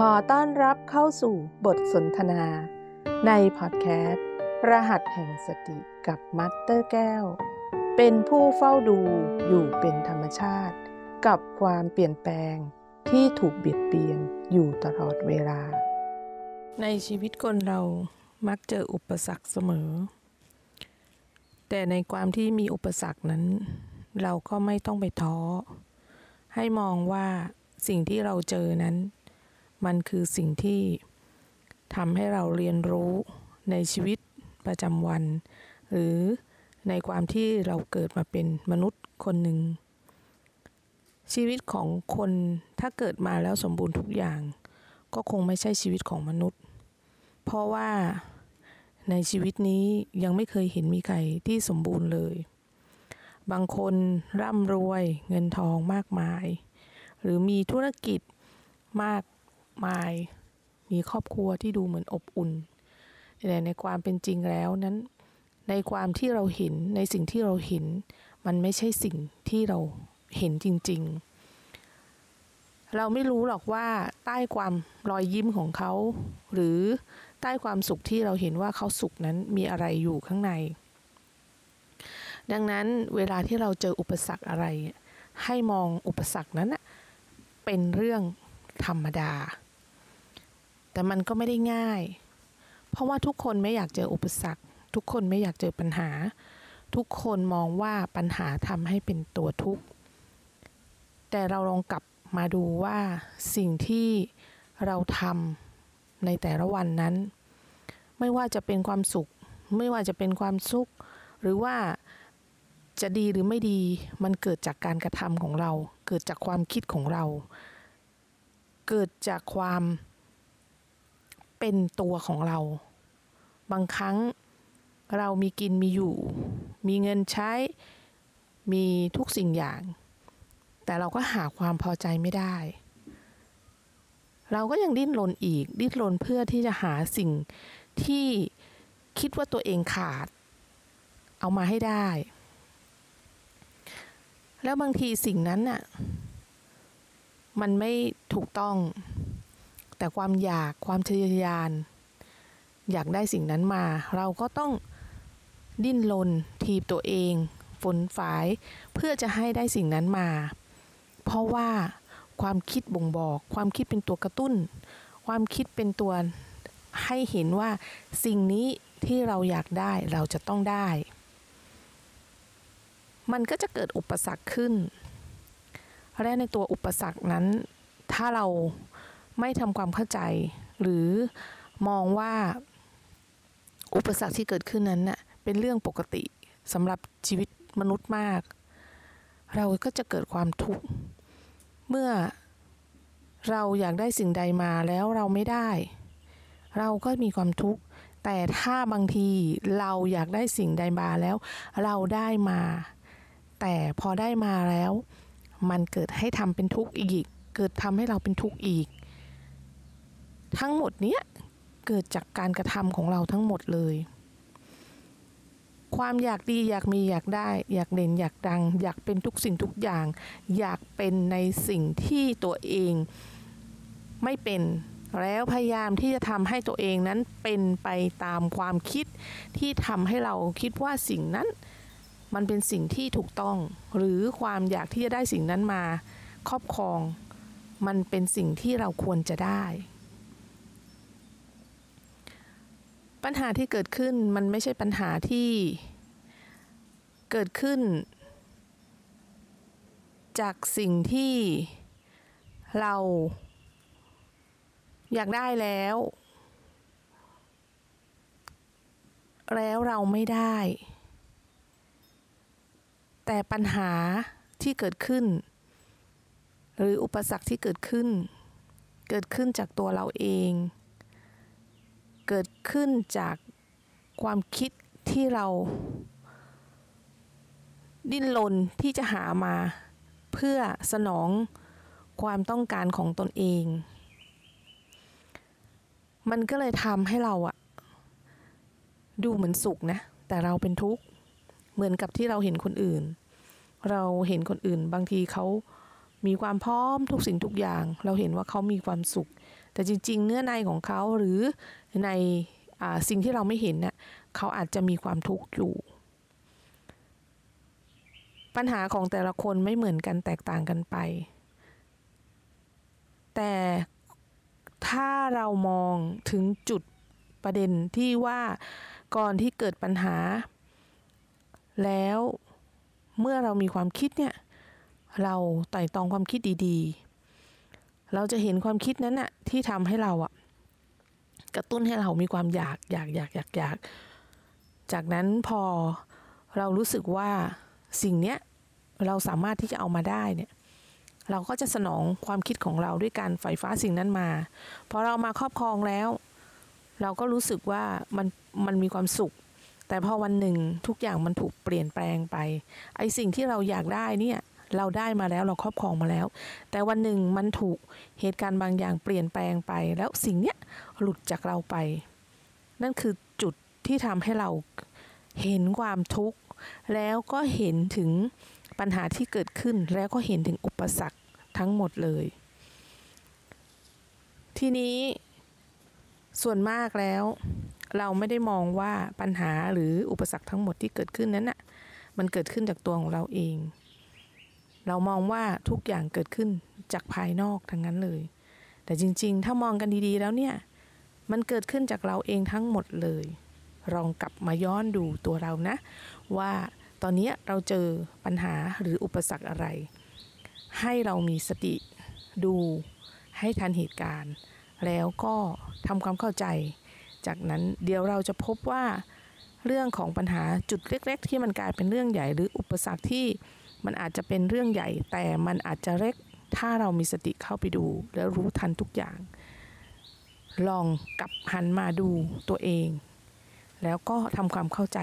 ขอต้อนรับเข้าสู่บทสนทนา ในพอดแคสต์ รหัสแห่งสติกับมัตเตอร์แก้ว เป็นผู้เฝ้าดูอยู่เป็นธรรมชาติ กับความเปลี่ยนแปลงที่ถูกเบียดเบียนอยู่ตลอดเวลา ในชีวิตคนเรามักเจออุปสรรคเสมอ แต่ในความที่มีอุปสรรคนั้น เราก็ไม่ต้องไปท้อ ให้มองว่าสิ่งที่เราเจอนั้น มันคือสิ่งที่ทำให้เราเรียนรู้ในชีวิตประจำวัน หรือในความที่เราเกิดมาเป็นมนุษย์คนหนึ่ง ชีวิตของคนถ้าเกิดมาแล้วสมบูรณ์ทุกอย่าง ก็คงไม่ใช่ชีวิตของมนุษย์ เพราะว่าในชีวิตนี้ยังไม่เคยเห็นมีใครที่สมบูรณ์เลย บางคนร่ำรวยเงินทองมากมาย หรือมีธุรกิจมาก มาย มีครอบครัวที่ดูเหมือนอบอุ่นแต่ในความเป็นจริงแล้วนั้น ในความที่เราเห็นในสิ่งที่เราเห็น มันไม่ใช่สิ่งที่เราเห็นจริง ๆ เราไม่รู้หรอกว่าใต้ความรอยยิ้มของเขา หรือใต้ความสุขที่เราเห็นว่าเขาสุขนั้นมีอะไรอยู่ข้างใน ดังนั้นเวลาที่เราเจออุปสรรคอะไร ให้มองอุปสรรคนั้นเป็นเรื่องธรรมดา แต่มันก็ไม่ได้ง่าย เพราะว่าทุกคนไม่อยากเจออุปสรรค ทุกคนไม่อยากเจอปัญหา ทุกคนมองว่าปัญหาทำให้เป็นตัวทุกข์ แต่เราลองกลับมาดูว่าสิ่งที่เราทำในแต่ละวันนั้น ไม่ว่าจะเป็นความสุข ไม่ว่าจะเป็นความสุขหรือว่าจะดีหรือไม่ดีมันเกิดจากการกระทำของเรา เกิดจากความคิดของเรา เกิดจากความ เป็นตัวของเรา บางครั้งเรามีกินมีอยู่ มีเงินใช้ มีทุกสิ่งอย่าง แต่เราก็หาความพอใจไม่ได้ เราก็ยังดิ้นรนอีก ดิ้นรนเพื่อที่จะหาสิ่งที่คิดว่าตัวเองขาด เอามาให้ได้ แล้วบางทีสิ่งนั้นน่ะ มันไม่ถูกต้อง แต่ความอยากความทะเยอทะยาน อยากได้สิ่งนั้นมา เราก็ต้องดิ้นรนทีบตัวเองฝนฝายเพื่อจะให้ได้สิ่งนั้นมา เพราะว่าความคิดบ่งบอก ความคิดเป็นตัวกระตุ้น ความคิดเป็นตัวให้เห็นว่าสิ่งนี้ที่เราอยากได้เราจะต้องได้ มันก็จะเกิดอุปสรรคขึ้น และในตัวอุปสรรคนั้น ถ้าเรา ไม่ทำความเข้าใจ หรือมองว่าอุปสรรคที่เกิดขึ้นนั้นน่ะเป็นเรื่องปกติสำหรับชีวิตมนุษย์มาก เราก็จะเกิดความทุกข์ เมื่อเราอยากได้สิ่งใดมาแล้วเราไม่ได้ เราก็มีความทุกข์ แต่ถ้าบางทีเราอยากได้สิ่งใดมาแล้ว เราได้มา แต่พอได้มาแล้ว มันเกิดให้ทำเป็นทุกข์อีก เกิดทำให้เราเป็นทุกข์อีก ทั้งหมดเนี้ยเกิดจากการกระทำของเราทั้งหมดเลย ความอยากดีอยากมีอยากได้ อยากเด่นอยากดัง อยากเป็นทุกสิ่งทุกอย่าง อยากเป็นในสิ่งที่ตัวเองไม่เป็นแล้วพยายามที่จะทำให้ตัวเองนั้นเป็นไปตามความคิดที่ทำให้เราคิดว่าสิ่งนั้นมันเป็นสิ่งที่ถูกต้อง หรือความอยากที่จะได้สิ่งนั้นมา ครอบครอง มันเป็นสิ่งที่เราควรจะได้ ปัญหาที่เกิดขึ้นมันไม่ใช่ปัญหาที่เกิดขึ้น จากสิ่งที่เราอยากได้แล้ว แล้วเราไม่ได้ แต่ปัญหาที่เกิดขึ้น หรืออุปสรรคที่เกิดขึ้น เกิดขึ้นจากตัวเราเอง เกิดขึ้นจากความคิดที่เราดิ้นรนที่จะหามา เพื่อสนองความต้องการของตนเอง มันก็เลยทำให้เราอะดูเหมือนสุขนะ แต่เราเป็นทุกข์ เหมือนกับที่เราเห็นคนอื่น เราเห็นคนอื่นบางทีเขามีความพร้อมทุกสิ่งทุกอย่าง เราเห็นว่าเขามีความสุข แต่จริง ๆ เนื้อในของเขาหรือในสิ่งที่เราไม่เห็นเน่ยเขาอาจจะมีความทุกข์อยู่ ปัญหาของแต่ละคนไม่เหมือนกันแตกต่างกันไป แต่ถ้าเรามองถึงจุดประเด็นที่ว่าก่อนที่เกิดปัญหา แล้วเมื่อเรามีความคิดเนี่ย เราไต่ตองความคิดดีๆ เราจะเห็นความคิดนั้นน่ะที่ทำให้เราอะกระตุ้นให้เรามีความอยากอยากอยากอยากอยาก จากนั้นพอเรารู้สึกว่าสิ่งเนี้ยเราสามารถที่จะเอามาได้เนี่ยเราก็จะสนองความคิดของเราด้วยการไฟฟ้าสิ่งนั้นมาพอเรามาครอบครองแล้ว เราก็รู้สึกว่ามันมันมีความสุข แต่พอวันหนึ่งทุกอย่างมันถูกเปลี่ยนแปลงไป ไอสิ่งที่เราอยากได้เนี่ย เราได้มาแล้วเราครอบครองมาแล้ว แต่วันหนึ่งมันถูกเหตุการณ์บางอย่างเปลี่ยนแปลงไป แล้วสิ่งเนี้ยหลุดจากเราไป นั่นคือจุดที่ทำให้เราเห็นความทุกข์ แล้วก็เห็นถึงปัญหาที่เกิดขึ้นแล้วก็เห็นถึงอุปสรรคทั้งหมดเลย ทีนี้ส่วนมากแล้ว เราไม่ได้มองว่าปัญหาหรืออุปสรรคทั้งหมดที่เกิดขึ้นนั้นน่ะมันเกิดขึ้นจากตัวของเราเอง เรามองว่าทุกอย่างเกิดขึ้นจากภายนอกทั้งนั้นเลย แต่จริงๆ ถ้ามองกันดีๆแล้วเนี่ย มันเกิดขึ้นจากเราเองทั้งหมดเลย ลองกลับมาย้อนดูตัวเรานะ ว่าตอนนี้เราเจอปัญหาหรืออุปสรรคอะไร ให้เรามีสติดูให้ทันเหตุการณ์ แล้วก็ทำความเข้าใจ จากนั้นเดี๋ยวเราจะพบว่าเรื่องของปัญหาจุดเล็ก ๆ ที่มันกลายเป็นเรื่องใหญ่หรืออุปสรรคที่ มันอาจจะเป็นเรื่องใหญ่ แต่มันอาจจะเล็กถ้าเรามีสติเข้าไปดู แล้วรู้ทันทุกอย่าง ลองกลับหันมาดูตัวเอง แล้วก็ทำความเข้าใจ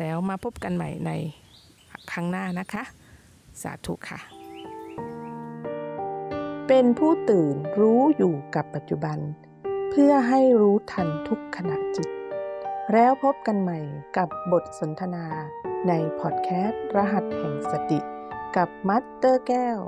แล้วมาพบกันใหม่ในครั้งหน้านะคะ สาธุค่ะ เป็นผู้ตื่นรู้อยู่กับปัจจุบัน เพื่อให้รู้ทันทุกขณะจิต แล้วพบกันใหม่กับบทสนทนาในพอดแคสต์รหัสแห่งสติ กับมัตเตอร์แก้ว